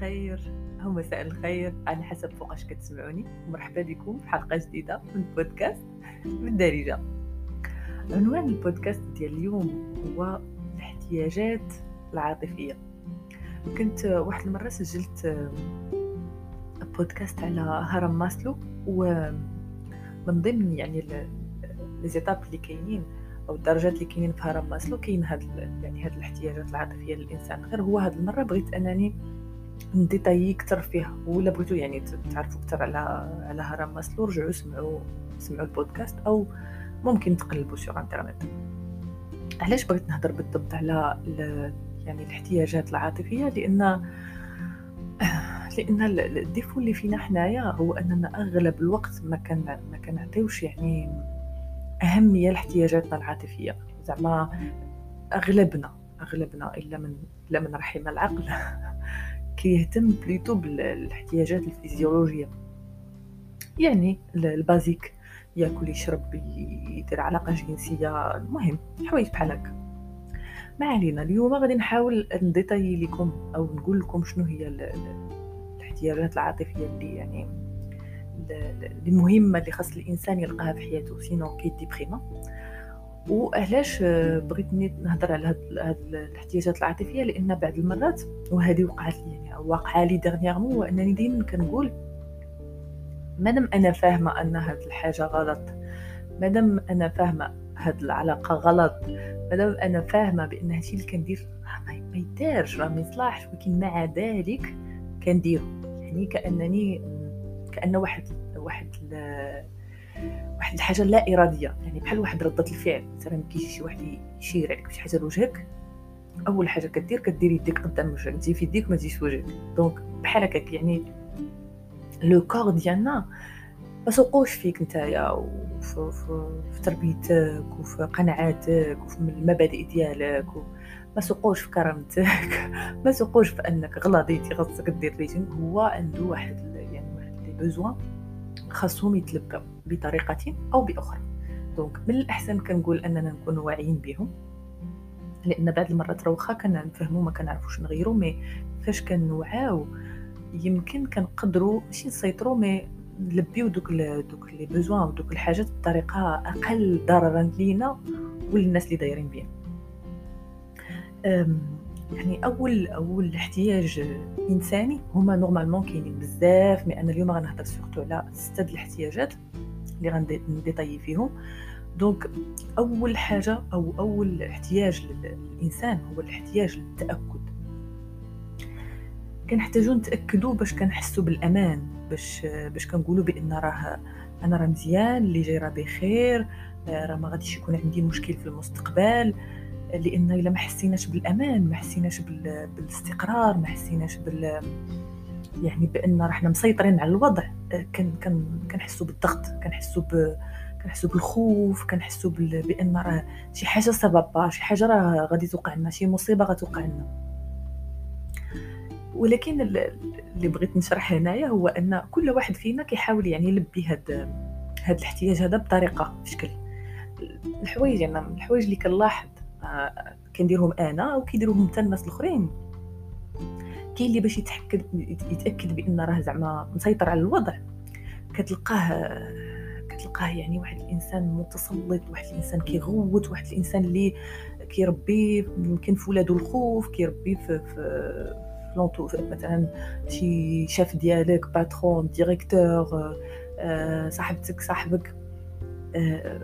الخير أو مساء الخير على حسب فوقاش كتسمعوني. مرحبا بكم في حلقة جديدة من بودكاست بالدارجة عنوان البودكاست ديال اليوم هو الاحتياجات العاطفية. كنت واحد المرة سجلت بودكاست على هرم ماسلو ومن ضمن يعني les étapes اللي كاينين أو الدرجات اللي كاينين في هرم ماسلو كاين هاد يعني هاد الاحتياجات العاطفية للإنسان. غير هو هاد المرة بغيت أنني نديتايي أكثر فيها. ولا بغيتو يعني تعرفوا أكثر على على هرم ماسلو رجعوا سمعوا سمعوا البودكاست أو ممكن تقلبوا sur internet. علاش بغيت نهضر بالضبط على يعني الاحتياجات العاطفية؟ لأن لأن ال défaut اللي فينا حنايا هو أننا أغلب الوقت ما كان ما كنعطيوش يعني أهمية لاحتياجاتنا العاطفية. زعما اغلبنا أغلبنا إلا من إلا من رحم العقل. كيهتم plutôt بالاحتياجات الفيزيولوجية. يعني ال basique ياكل يشرب يدير علاقة جنسية المهم حوايج بحال هكا. ما علينا اليوم غادي نحاول نديتاي لكم أو نقول لكم شنو هي الاحتياجات العاطفية اللي يعني المهمه اللي خاص الإنسان يلقاها في حياته sinon كيديبريما. وعلاش بغيت نهضر على هاد الاحتياجات العاطفية؟ لأن بعض المرات وهذه وقعت لي يعني واقعة لي dernièrement هو انني دائما كنقول مادام أنا فاهمة أن هاد الحاجة غلط مادام أنا فاهمة هاد العلاقة غلط مادام أنا فاهمة بأن هادشي اللي كندير ما يدارش راه ما يصلحش ولكن مع ذلك كنديرو. يعني كانني كأن واحد واحد واحد الحاجة لا إرادية يعني بحال واحد ردة الفعل مثلا كيجي شي واحد يشير عليك شي حاجة لوجهك أول حاجة كدير كدير يديك قدام وجهك تجي في يديك ما تجيش وجهك donc بحال هكاك يعني le corps ديالنا ما سوقوش فيك نتايا وفي في تربيتك وفي قناعاتك وفي المبادئ ديالك. ما سوقوش في كرامتك ما سوقوش في أنك غلطيتي خاصك دير ريجيم هو عنده واحد يعني واحد les besoins خاصهم يتلبوا بطريقة أو بأخرى. donc من الأحسن كنقول أننا نكون واعيين بهم لأن بعض المرات راه واخا كنفهموا ما كنعرفوش نغيروا mais فاش كنوعاو يمكن كنقدروا ماشي نسيطروا mais نلبيو دوك دوك les besoins ودوك الحاجات بطريقة أقل ضررا لينا وللناس اللي دايرين بينا يعني أول أول احتياج إنساني هما normalement كاينين بزاف mais أنا اليوم غنهضر surtout على ستة الاحتياجات. اللي غنديطاي فيهم. donc أول حاجة أو أول احتياج للإنسان هو الاحتياج للتأكد. كنحتاجو نتاكدوا باش كنحسوا بالأمان باش باش كنقولوا بأن راه أنا راه مزيان اللي جاي راه بخير راه ما غاديش يكون عندي مشكل في المستقبل لأن إلا ما حسيناش بالأمان ما حسيناش بالاستقرار ما حسيناش بال يعني بأن راه حنا مسيطرين على الوضع. كنحسوا بالضغط كنحسوا ب كنحسوا بالخوف كنحسوا بأن راه شي حاجة سبب شي حاجة راه غادي توقع لنا شي مصيبة غتوقع لنا. ولكن اللي بغيت نشرح هنايا هو أن كل واحد فينا كيحاول يعني يلبي هاد هاد الاحتياج هذا بطريقة بشكل. الحوايج يعني الحوايج اللي كنلاحظ آه كنديرهم أنا وكيديروهم حتى الناس الأخرين. كاين اللي باش يتاكد يتأكد بأن راه زعما مسيطر على الوضع. كتلقاه كتلقاه يعني واحد الإنسان متسلط واحد الإنسان كيغوت واحد الإنسان اللي كيربي يمكن في ولادو الخوف كيربي في في لونتو مثلا شي شاف ديالك patron directeur آه، صاحبتك صاحبك. آه،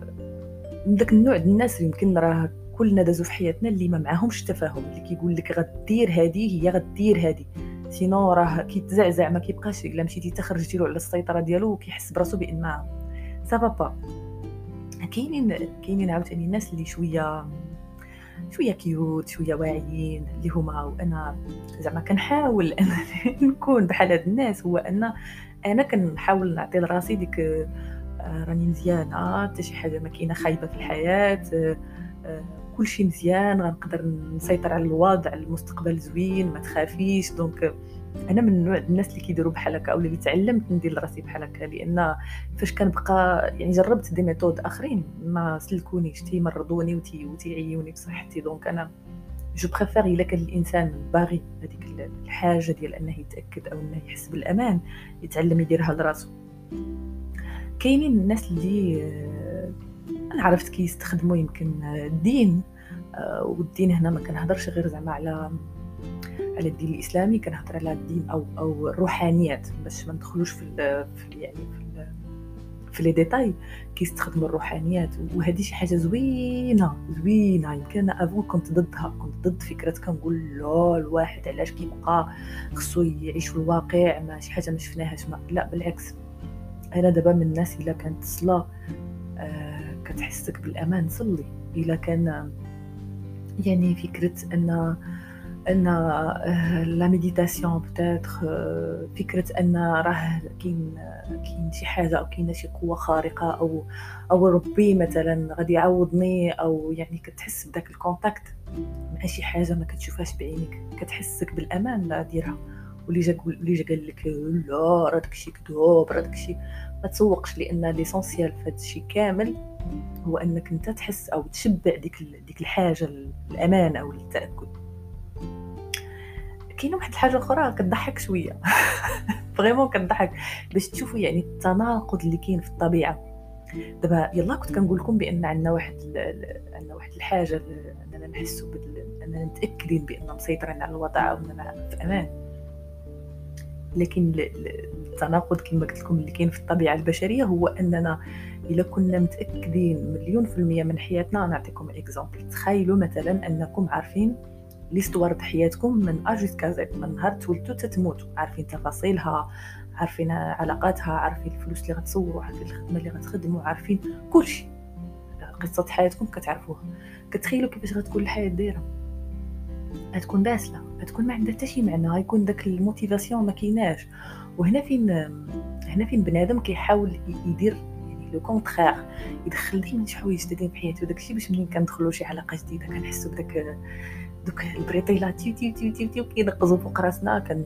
من داك النوع ديال الناس يمكن راه كلنا دازو في حياتنا اللي ما معاهمش تفاهم اللي كيقول لك غدير هادي هي غدير هادي. sinon راه كيتزعزع ما كيبقاش الا مشيتي تخرجتي له على السيطرة ديالو وكيحس براسو بأن سافا با كاينين كاينين عاوتاني الناس اللي شوية شوية كيوت شوية واعيين اللي هما وأنا زعما كنحاول انني نكون بحال هاد الناس هو أن أنا كنحاول نعطي لراسي ديك آه، راني مزيانة حتى شي حاجة ما كاينة خايبة في الحياة آه، آه، كل شيء مزيان غنقدر نسيطر على الوضع المستقبل زوين ما تخافيش. donc أنا من نوع الناس اللي كيديروا بحال هكا أو اللي تعلمت ندير لراسي بحال هكا لأن فاش كنبقى يعني جربت des méthodes آخرين ما سلكونيش تيمرضوني وتيعيوني بصحتي. donc أنا je préfère إلا كان الإنسان باغي هذيك الحاجة ديال أنه يتأكد أو أنه يحس بالأمان يتعلم يديرها لراسو. كاينين الناس اللي أنا عرفت كيستخدموا يمكن الدين آه، والدين هنا ما كنهضرش غير زعما على على الدين الإسلامي كنهضر على الدين أو أو الروحانيات باش ما ندخلوش في, في يعني في في les détails. كيستخدموا الروحانيات وهذه شي حاجة زوينة زوينة. يمكن أنا avant كنت ضدها كنت ضد فكرة كنقول لا الواحد علاش كيبقى خصو يعيش في الواقع؟ ما شي حاجة ما شفناهاش. ما لا بالعكس. أنا دابا من الناس إلا كانت الصلاه آه كتحسك بالأمان صلي. إلا كان يعني فكرة ان أن la méditation peut-être فكرة أن راه كاين كاين شي حاجة أو كاينة شي قوة خارقة أو أو ربي مثلا غادي يعوضني أو يعني كتحس بداك ال contact مع شي حاجة ما كتشوفهاش بعينيك. كتحسك بالأمان لا ديرها واللي جا اللي جا قال لك لا راه داكشي كذوب راه داكشي ما تسوقش لأن l'essentiel في هادشي كامل هو أنك أنت تحس أو تشبع ديك ديك الحاجة الامان أو التأكد. كاينة واحد الحاجة أخرى كتضحك شوية. vraiment كتضحك باش تشوفوا يعني التناقض اللي كاين في الطبيعة. دابا يلا كنت كنقول لكم بأن عندنا واحد عندنا واحد الحاجة أننا نحسوا أننا متأكدين بان مسيطرين على الوضع وأننا في أمان. لكن التناقض كما قلت لكم اللي كاين في الطبيعة البشرية هو أننا إلا كنا متأكدين مليون في المية من حياتنا نعطيكم exemple تخيلوا مثلا أنكم عارفين l'histoire د حياتكم من أجي كازيت من نهار تولدتو تتموتوا عارفين تفاصيلها عارفين علاقاتها عارفين الفلوس اللي غتصوروا عارفين الخدمة اللي غتخدموا عارفين كلشي. قصة حياتكم كتعرفوها. كتخيلوا كيفاش غتكون الحياة دايرة. غتكون باسلة غتكون ما عندها حتى شي معنى غيكون داك ال motivation ما كايناش. وهنا فين هنا فين بنادم كيحاول يدير يعني le contraire يدخل ديما شي حوايج جديدين في حياته داكشي باش منين كندخلوا شي علاقة جديدة كنحسوا بداك دوك ال bretelles تيو تيو تيو تيو تيو كينقزوا فوق راسنا كن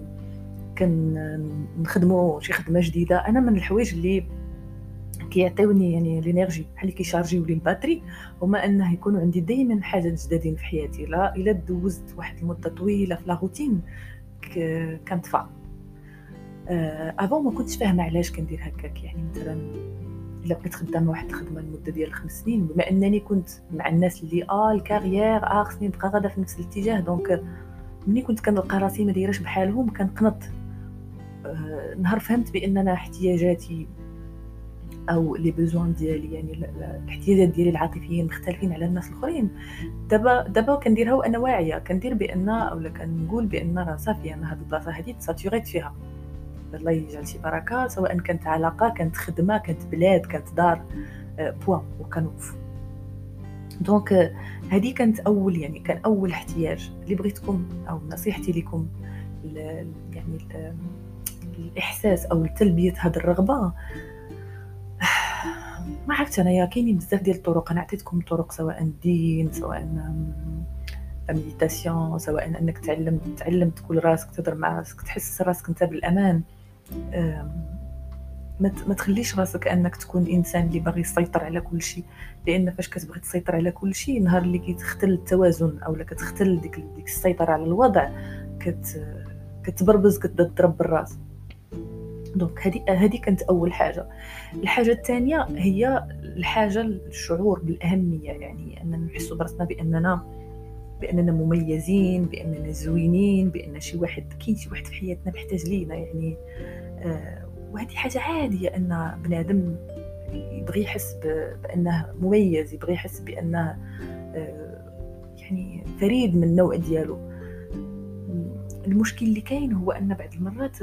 كن نخدموا شي خدمة جديدة. أنا من الحوايج اللي كيعطيوني يعني l'énergie بحال كيشارجيو لي la batterie هما انه يكونوا عندي دائما حاجات جدادين في حياتي لا إلا دوزت واحد المدة طويلة في la routine كنطفى avant ما كنتش فاهمة علاش كندير هكاك يعني مثلا إلا بقيت خدامة واحد الخدمة لمدة ديال خمس سنين بما أنني كنت مع الناس اللي آه la carrière آه خصني نبقى غادا في نفس الاتجاه donc ملي كنت كنلقى راسي ما دايرش بحالهم كنقنط. آه نهار فهمت بان أنا احتياجاتي أو لي بوزوان ديالي يعني الاحتياجات ديالي العاطفيين مختلفين على الناس الآخرين. دابا دابا كنديرها وأنا واعية. كندير بأن أولا كنقول بأن راه صافي أنا هاد البلاصة هادي تساتوريت فيها. الله يجعل شي بركة سواء كانت علاقة كانت خدمة كانت بلاد كانت دار بوا آه، وكنوقف. donc آه، هذه كانت أول يعني كان أول احتياج اللي بغيتكم أو نصيحتي لكم يعني الإحساس أو تلبيه هذه الرغبة ما عرفت انايا كاينين بزاف ديال الطرق. أنا عطيتكم طرق سواء الدين سواء méditation سواء أنك تعلم تعلم تقول راسك تهضر مع راسك تحس راسك أنت بالأمان. ما تخليش راسك أنك تكون إنسان اللي باغي يسيطر على كل شيء. لأن فاش كتبغي تسيطر على كل شيء نهار اللي كيتختل التوازن أو كتختل ديك ديك السيطرة على الوضع كت كتبربز كتضرب بالراس. donc هذه هذه كانت أول حاجة. الحاجة الثانية هي الحاجة الشعور بالأهمية يعني أننا نحسوا براسنا باننا بأننا مميزين بأننا زوينين بأن شي واحد كاين شي واحد في حياتنا محتاج لينا يعني آه وهذه حاجة عادية أن بنادم يبغي يحس بأنه مميز يبغي يحس بأنه آه يعني فريد من النوع ديالو. المشكل اللي كاين هو أن بعض المرات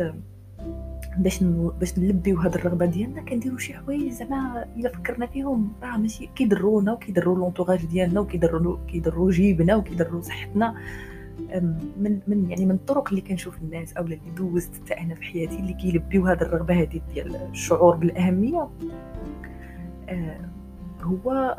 باش باش نلبيو هاد الرغبة ديالنا كنديروا شي حوايج زعما إلا فكرنا فيهم راه ماشي كيضرونا وكيضروا لونطوغاج ديالنا وكيضروا كيضروا جيبنا وكيضروا صحتنا. من من يعني من الطرق اللي كنشوف الناس أو اللي دوزت حتى أنا في حياتي اللي كيلبيو هاد الرغبة هذه ديال الشعور بالأهمية هو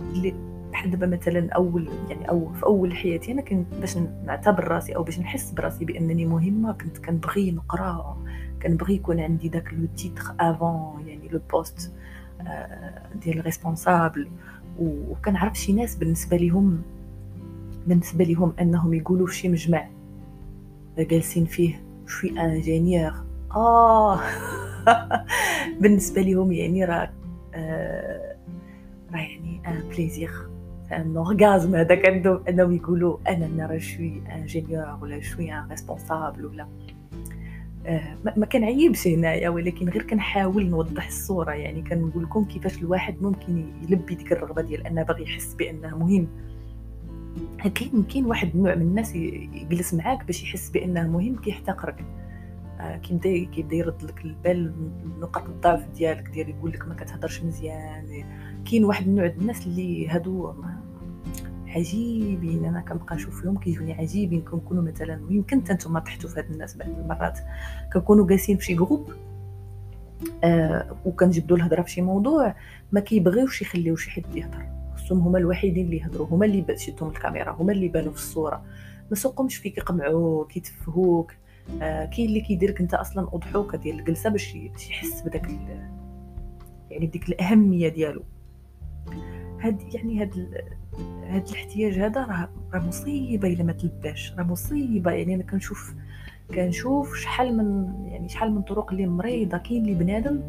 اللي بحال دابا مثلا اول يعني أو في أول حياتي أنا كنت باش نعتبر راسي أو باش نحس براسي بأنني مهمة كنت كنبغي نقرأ كنبغي يكون عندي داك le titre avant يعني le poste ديال responsable وكنعرف شي ناس بالنسبة لهم بالنسبة لهم أنهم يقولوا في شي مجمع جالسين فيه je suis ingénieur آه بالنسبة لهم يعني راه آه راه يعني un plaisir un orgasme هذاك عندهم انهم يقولوا أنا راه je suis ingénieur ولا je suis un responsable ولا ما كنعيبش هنايا ولكن غير كنحاول نوضح الصورة. يعني كنقول لكم كيفاش الواحد ممكن يلبي ديك الرغبة ديال أنه باغي يحس بأنه مهم. كاين كاين واحد النوع من الناس يجلس معاك باش يحس بأنه مهم كيحتقرك. آه، كيبدا كيبدا يرد لك البال نقاط الضعف ديالك ديال يقول لك ما كتهضرش مزيان. كاين واحد النوع ديال الناس اللي هادو عجيبين. أنا كنبقى نشوف فيهم كيجوني عجيبين. كنكونوا مثلا يمكن حتى نتوما طحتوا في هاد الناس بعض المرات. كنكونوا جالسين في شي groupe آه وكنجبدوا الهضرة في شي موضوع ما كيبغيوش يخليو شي حد يهضر. خصهم هما الوحيدين اللي يهضروا. هما اللي شدهم الكاميرا هما اللي يبانوا في الصورة. ما سوقهمش فيك يقمعوك يتفهوك. آه كاين اللي كيديرك انت أصلا اضحوكة ديال الجلسة باش يحس بداك يعني بديك الأهمية ديالو. هاد يعني هاد هاد الاحتياج هذا راه راه مصيبة إلا ما تلباش. راه مصيبة. يعني أنا كنشوف كنشوف شحال من يعني شحال من طرق اللي مريضة. كاين اللي بنادم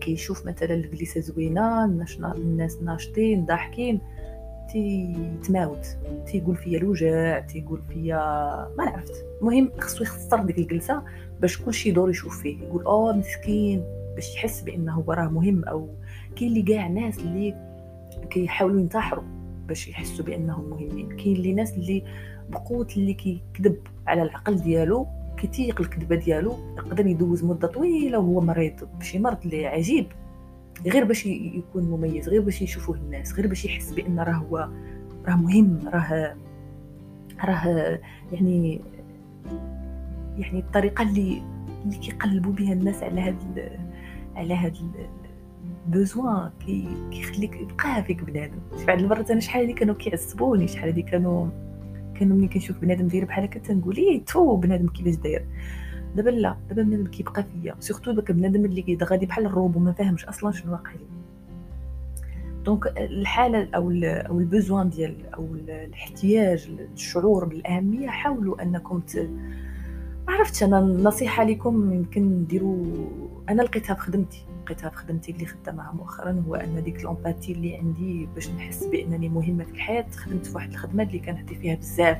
كيشوف مثلا الجلسة زوينة الناس ناشطين ضاحكين. تيتماوت تيقول فيا الوجع تيقول فيا ما عرفت. المهم خصو يخسر ديك الجلسة باش كلشي يدور يشوف فيه. يقول آه مسكين باش يحس بأنه راه مهم أو كاين اللي كاع ناس اللي كيحاولوا ينتحروا باش يحسوا بأنهم مهمين. كاين اللي ناس اللي بقوت اللي كيكذب على العقل ديالو كيتيق الكذبة ديالو يقدر يدوز مدة طويلة وهو مريض. بشي مرض اللي عجيب. غير باش يكون مميز غير باش يشوفوه الناس غير باش يحس بأن راه هو راه مهم راه راه يعني يعني الطريقة اللي اللي كيقلبوا بها الناس على هاد على هاد besoin كي كيخليك يبقى فيك بنادم. بعض المرات أنا شحال هادي كانوا كيعصبوني شحال هادي كانوا كانوا ملي كنشوف بنادم داير بحال هكا تنقول إيه تو بنادم كيفاش داير. دابا لا دابا بنادم كيبقى فيا. surtout داك بنادم اللي غادي بحال الروبو ما فاهمش أصلا شنو واقع donc الحالة أو أو ال besoin ديال أو الاحتياج الشعور بالأهمية حاولوا أنكم ت... ما عرفتش أنا النصيحة لكم يمكن ديروا أنا لقيتها في خدمتي. لقيتها في خدمتي اللي خدامها مؤخرا هو أن ديك l'empathie اللي عندي باش نحس بأنني مهمة في الحياة خدمت في واحد الخدمة اللي كنعطي فيها بزاف.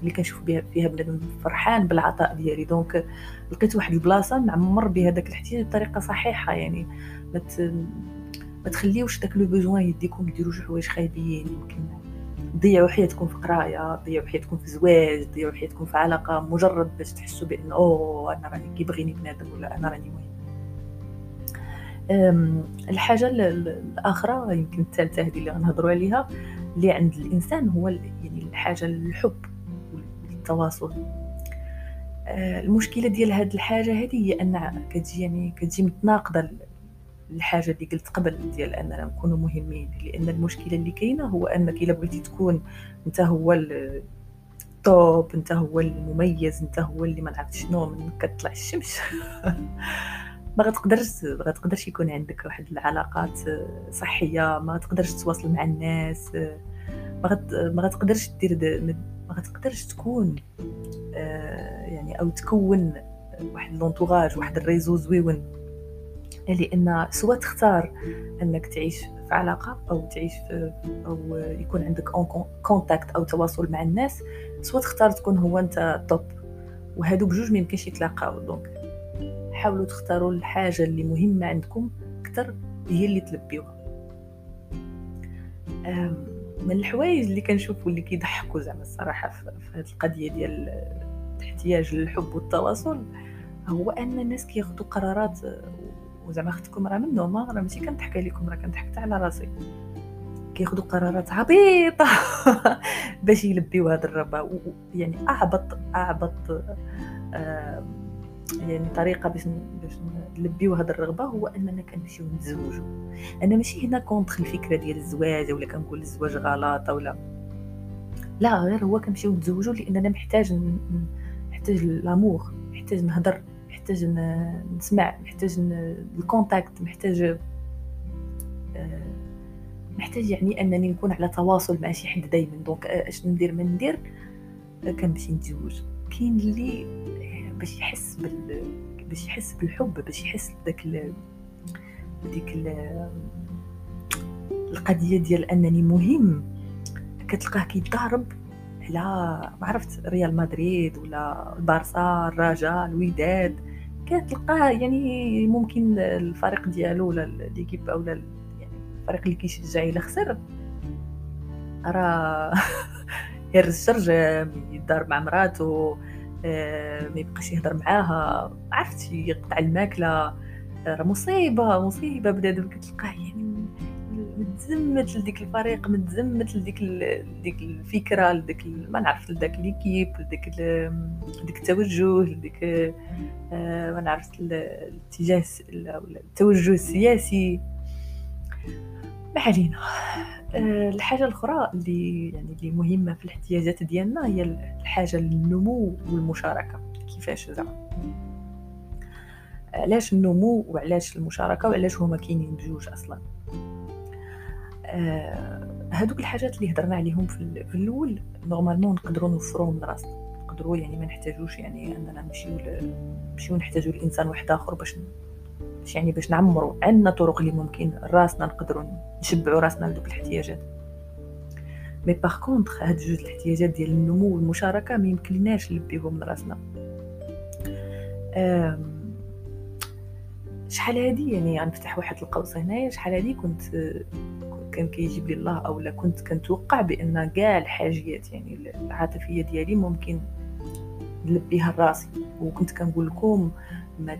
اللي كنشوف بها فيها بنادم فرحان بالعطاء ديالي. دونك لقيت واحد البلاصة نعمر بها داك الاحتياج بطريقة صحيحة يعني ما ما تخليوش داك لو بوزوان يديكم ديروا شي حوايج خايبين. يمكن ضيعوا حياتكم في قراية ضيعوا حياتكم في زواج ضيعوا حياتكم في علاقة مجرد باش تحسوا بأن أوه أنا راني كيبغيني بنادم ولا أنا راني مهم. الحاجة الاخرى يمكن الثالثة هذه اللي غنهضروا عليها اللي عند الإنسان هو يعني الحاجة الحب. والتواصل أه، المشكلة ديال هذه الحاجة هذه هي ان كتجي يعني كتجي متناقضة الحاجة اللي قلت قبل ديال أننا نكونوا مهمين. لأن المشكلة اللي كاينة هو أنك إلا بغيتي تكون أنت هو التوب أنت هو المميز أنت هو اللي ما نعرفت شنو من كتطلع الشمس. ما غتقدرش ما غتقدرش يكون عندك واحد العلاقات صحية ما تقدرش تواصل مع الناس ما غت ما غتقدرش دير غتقدرش تكون آه، يعني أو تكون واحد l'entourage واحد ال réseau زوين. لأن سواء تختار أنك تعيش في علاقة أو تعيش في أو يكون عندك contact أو تواصل مع الناس سواء تختار تكون هو أنت توب وهادو بجوج ما يمكنش يتلاقاو. donc حاولوا تختاروا الحاجة اللي مهمة عندكم أكثر هي اللي تلبيوها. من الحوايج اللي كنشوف واللي كيضحكوا زعما الصراحة في هذه القضية ديال الاحتياج للحب والتواصل هو أن الناس كياخذوا قرارات وزعما اختكم راه منهم راه ماشي كنضحك عليكم راه كنضحك على راسي. كياخذوا قرارات عبيطة باش يلبيو هذا الرغبه يعني أعبط أعبط آه يعني طريقة باش باش نلبيو هذه الرغبة هو أننا كنمشيو نتزوجوا أنا ماشي هنا contre الفكرة ديال الزواج ولا كنقول الزواج غلط ولا. لا غير هو كنمشيو نتزوجوا لأننا محتاج محتاج l'amour محتاج نهضر محتاج نسمع محتاج ال contact محتاج آه، محتاج يعني أنني نكون على تواصل مع شي حد دائما donc أش ندير ما ندير كنمشي نتزوج. كاين اللي باش يحس بال باش يحس بالحب باش يحس بداك ال... بديك ال... القضية ديال أنني مهم. كتلقاه كيتضارب على ما عرفت ريال مدريد ولا البارسا الرجاء الوداد. كتلقاه يعني ممكن الفريق ديالو ولا l'équipe اولا يعني الفريق اللي كيشجع إلا خسر. راه يرجع يدار مع مراته. ما يبقاش يهضر معاها. عرفتي يقطع الماكلة؟ راه مصيبة مصيبة. بنادم كتلقاه يعني متزمت لديك الفريق متزمت لديك لديك الفكرة لديك ما نعرف لداك ليكيب لديك لديك التوجه لديك آه، ما نعرف الاتجاه التوجه السياسي. ما علينا. آه، الحاجة الأخرى اللي يعني اللي مهمة في الاحتياجات ديالنا هي الحاجة للنمو والمشاركة كيفاش زعما؟ علاش النمو وعلاش المشاركة وعلاش هما كاينين بجوج أصلا؟ آه هادوك الحاجات اللي هضرنا عليهم في, الأول نورمالمون نقدروا نوفروهم من راسنا نقدروا يعني ما نحتاجوش يعني أننا نمشيو نمشيو نحتاجوا لإنسان واحد آخر باش باش يعني باش نعمروا عندنا طرق اللي ممكن راسنا نقدروا نشبعوا راسنا لدوك الاحتياجات. مي باغ كونطخ هاد جوج الاحتياجات ديال النمو والمشاركة ما يمكنناش نلبيهم من راسنا. شحال هادي؟ يعني غنفتح واحد القوس هنايا شحال هادي كنت كان كيجيب لي الله أو لا كنت كنتوقع بأن كاع الحاجيات يعني العاطفية ديالي ممكن نلبيها لراسي. وكنت كنقول لكم ما.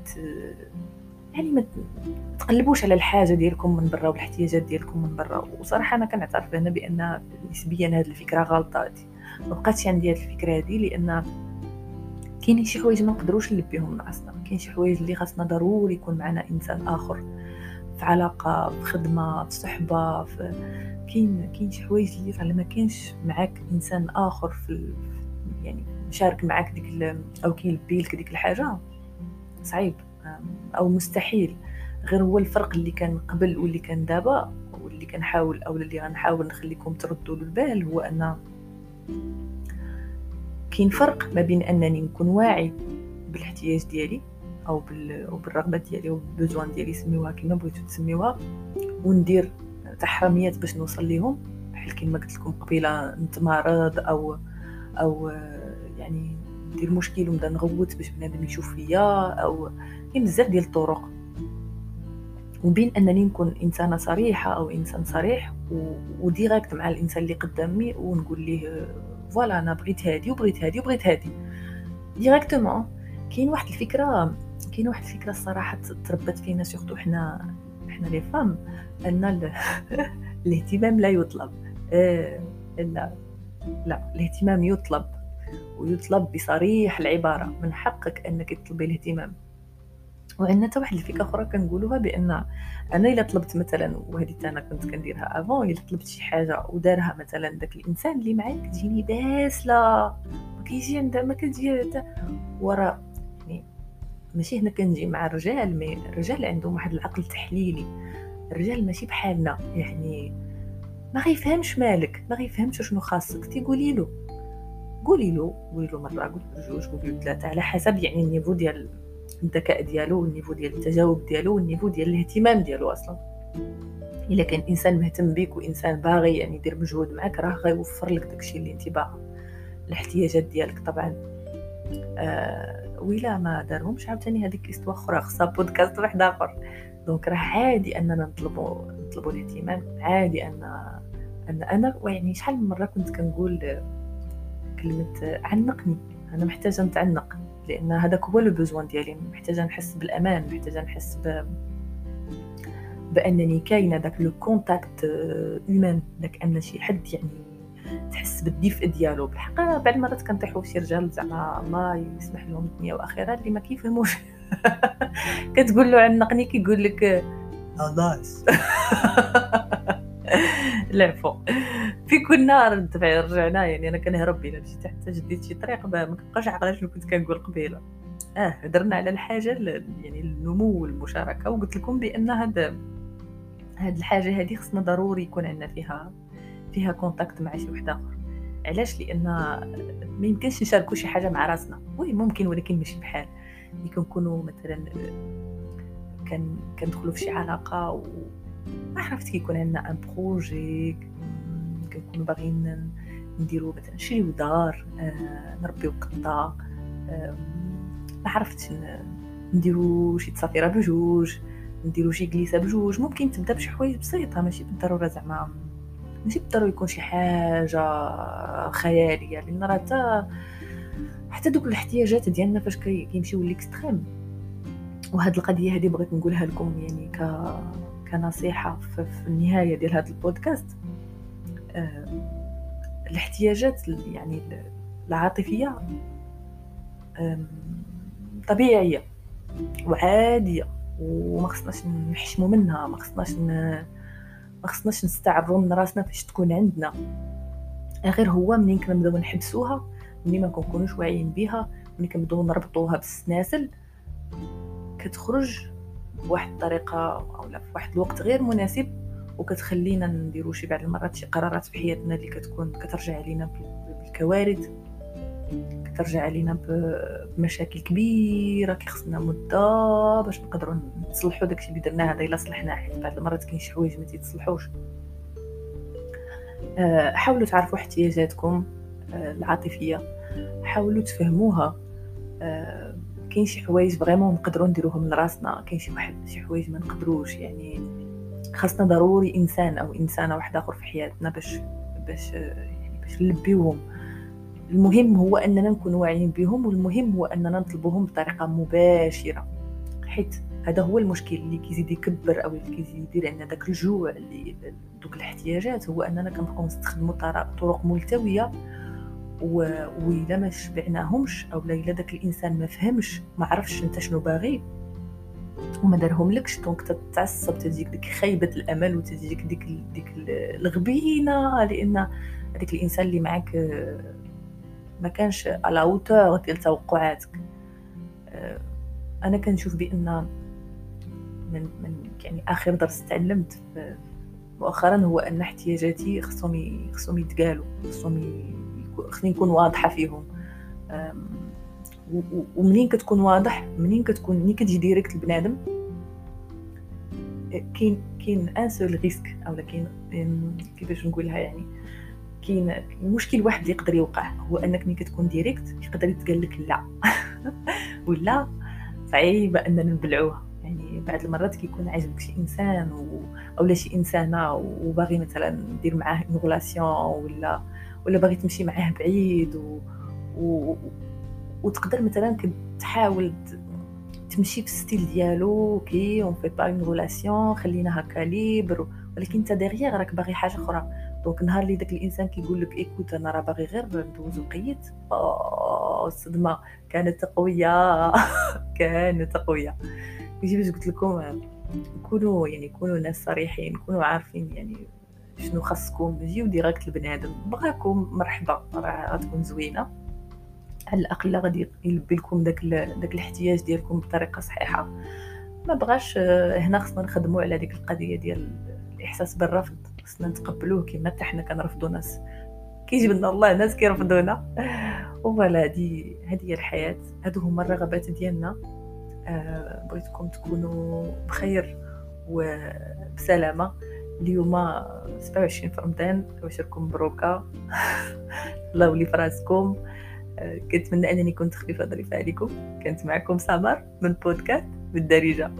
يعني ما تقلبوش على الحاجة ديالكم من برا والاحتياجات ديالكم من برا. وصراحة أنا كنعترف هنا بأن نسبيا هذه الفكرة غلطة ما بقاتش عندي هذه الفكرة هذه لأن كاينين شي حوايج ما نقدروش نلبيهم من راسنا. كاين شي حوايج اللي خاصنا ضروري يكون معنا إنسان آخر في علاقة في خدمة في صحبة في كاين كاين شي حوايج اللي فعلا ما كاينش معاك إنسان آخر في يعني مشارك معاك ديك أو كيلبي لك ديك الحاجة صعيب. أو مستحيل غير هو الفرق اللي كان قبل واللي كان دابا واللي كنحاول أو اللي غنحاول نخليكم تردوا البال هو أن كاين فرق ما بين أنني نكون واعي بالاحتياج ديالي أو بال أو بالرغبة ديالي أو بالبوزوان ديالي سميوها كيما بغيتو تسميوها وندير تحرميات باش نوصل ليهم بحال كيما قلت لكم قبيلة نتمرض أو أو يعني ندير مشكل ونبدأ نغوت باش بنادم يشوف فيا أو كاين بزاف ديال الطرق. وبين أنني نكون إنسانة صريحة أو إنسان صريح و direct مع الإنسان اللي قدامي ونقول ليه voilà أنا بغيت هادي وبغيت هادي وبغيت هادي. directement كاين واحد الفكرة كاين واحد الفكرة الصراحة تربت فينا surtout حنا حنا لي فام أن الاهتمام لا يطلب. آه لا لا الاهتمام يطلب. ويطلب بصريح العبارة من حقك أنك تطلبي الاهتمام. وعندنا حتى واحد الفكرة أخرى كنقولوها بأن أنا إلا طلبت مثلا وهذه أنا كنت كنديرها افون إلا طلبت شي حاجة ودارها مثلا داك الإنسان اللي معايا كتجيني باسله ما كيجي عندها ما كتجي ورا يعني ماشي هنا كنجي مع الرجال mais الرجال عندهم واحد العقل تحليلي الرجال ماشي بحالنا يعني ما غيفهمش مالك ما غيفهمش شنو خاصك. تيقولي له. قولي له قولي له مرة قولي له جوج قولي له ثلاثة على حسب يعني ال niveau ديال الذكاء ديالو وال niveau ديال التجاوب ديالو وال niveau ديال الاهتمام ديالو أصلا. إلا كان إنسان مهتم بك وإنسان باغي يعني يدير مجهود معك راه غيوفر لك داكشي اللي أنت باغا الاحتياجات ديالك طبعا. آه ويلا ما دارهمش عاوتاني هذيك histoire أخرى خصها بودكاست واحد آخر. donc راه عادي أننا نطلبوا نطلبوا الاهتمام عادي أن أن أنا يعني شحال من مرة كنت كنقول كلمة عنقني. أنا محتاجة نتعنق لأن هذاك هو le besoin ديالي. محتاجة نحس بالأمان محتاجة نحس ب بأنني كاينة داك le contact اومان داك أن شي حد يعني تحس بالدفء ديالو. بالحق بعض المرات كنطيحوا شي رجال زعما الله يسمح لهم الدنيا واخره اللي ما كيفهموش. كتقول له عنقني كيقول لك نايس العفو في كل نهار ندفع رجعنا يعني أنا كنهرب الا مشيت حتى جديت شي طريق ما كنبقاش عاقلة شنو كنت كنقول قبيلة. آه هضرنا على الحاجة يعني النمو والمشاركة وقلت لكم بأن هذا هاد الحاجة هذه خصنا ضروري يكون عندنا فيها فيها contact مع شي واحد آخر. علاش؟ لأن ما يمكنش نشاركو شي حاجة مع راسنا. oui ممكن ولكن ماشي بحال. ملي كنكونوا مثلا كندخلوا في شي علاقة و ما عرفت كيكون عندنا un projet باغيين نديروا مثلا نشريو دار آه، نربيو قطة ما نديرو شي تسافيرة بجوج نديرو شي گليسة بجوج ممكن تبدأ بشي حوايج بسيطة ماشي بالضرورة زعما ماشي بالضروره يكون شي حاجة خيالية لأن راه حتى حتى دوك الاحتياجات ديالنا فاش كيمشيو l'extrême وهاد القضية هذه بغيت نقولها لكم يعني ك كنصيحة في النهاية ديال هذا البودكاست. الاحتياجات يعني العاطفية طبيعية وعادية وما خصناش نحشموا منها ما خصناش. ما خصناش نستعرضوا من راسنا فاش تكون عندنا غير هو منين كنبداو نحبسوها منين ما كنكونوش واعيين بها منين كنبداو نربطوها بالسناسل كتخرج بواحد الطريقة اولا في واحد الوقت غير مناسب وكتخلينا نديرو شي بعض المرات شي قرارات في حياتنا اللي كتكون كترجع علينا بالكوارث كترجع علينا بمشاكل كبيرة كيخصنا مدة باش نقدروا نصلحوا داكشي اللي درناه هذا إلا صلحناه. حيت بعض المرات كاين شي حوايج ما تيتصلحوش. آه، حاولوا تعرفوا احتياجاتكم آه، العاطفية. حاولوا تفهموها. آه، كاين شي حوايج فريمون نقدروا نديروهم لراسنا. كاين شي واحد شي حوايج ما نقدروش. يعني خاصنا ضروري إنسان أو إنسانة واحدة آخر في حياتنا باش باش يعني باش نلبيوهم. المهم هو أننا نكون واعيين بهم والمهم هو أننا نطلبوهم بطريقة مباشرة. حيت هذا هو المشكل اللي كيزيد يكبر أو اللي كيزيد يدير عندنا داك الجوع اللي دوك الاحتياجات. هو أننا كنبقاو نستخدموا طرق ملتوية وإلا ما شبعناهمش أو إلا داك الإنسان ما فهمش ما عرفش أنت شنو باغي. وما دارهم لكش donc تتعصب تجيك ديك خيبه الأمل وتجيك ديك ديك الغبينة لأن هذاك الإنسان اللي معك ما كانش à la hauteur ديال توقعاتك. آه، أنا كنشوف بأن من من يعني آخر درس تعلمت مؤخرا هو أن احتياجاتي خصهم خصهم يتقالوا خصهم خصني نكون واضحة فيهم. ومنين كتكون واضح؟ منين كتكون منين كتجي direct لبنادم كاين كاين un seul risque أو كاين كيفاش نقولها يعني؟ كاين مشكل واحد اللي يقدر يوقع هو أنك ملي كتكون direct يقدر يتقال لك لا. ولا صعيبه أننا نبلعوها. يعني بعض المرات كيكون عاجبك شي إنسان و... أولا شي إنسانة وباغي مثلا دير معاه une ولا ولا باغي تمشي معاه بعيد و... و... وتقدر مثلا تحاول تمشي في ال style ديالو OK on fait pas une relation خلينا هكا libre ولكن انت derrière راك باغي حاجة أخرى. donc نهار اللي داك الإنسان كيقول لك écoute أنا راه باغي غير ندوز وقيت الصدمه كانت قوية. كانت قوية. يجي باش قلت لكم كونوا يعني كونوا ناس صريحين كونوا عارفين يعني شنو خاصكم. جيو direct لبنادم. بغاكم مرحبا. راه غتكون زوينة. على الأقل غادي يلبي لكم داك داك الاحتياج ديالكم بطريقة صحيحة؟ ما بغاش هنا خصنا نخدموا على ديك القضية ديال الإحساس بالرفض. خصنا نتقبلوه كما حتى حنا كنرفضوا ناس. كيجيب لنا الله ناس كيرفضونا. وفوالا هادي هادي هي الحياة. هادو هما الرغبات ديالنا. آه بغيتكم تكونوا بخير وبسلامة. اليوم 27 في رمضان. وشركم مبروكه الله يولي في راسكم آه كنتمنى أنني كنت خفيفه ظريفة عليكم. كانت معكم سمر من بودكاست بالدارجة.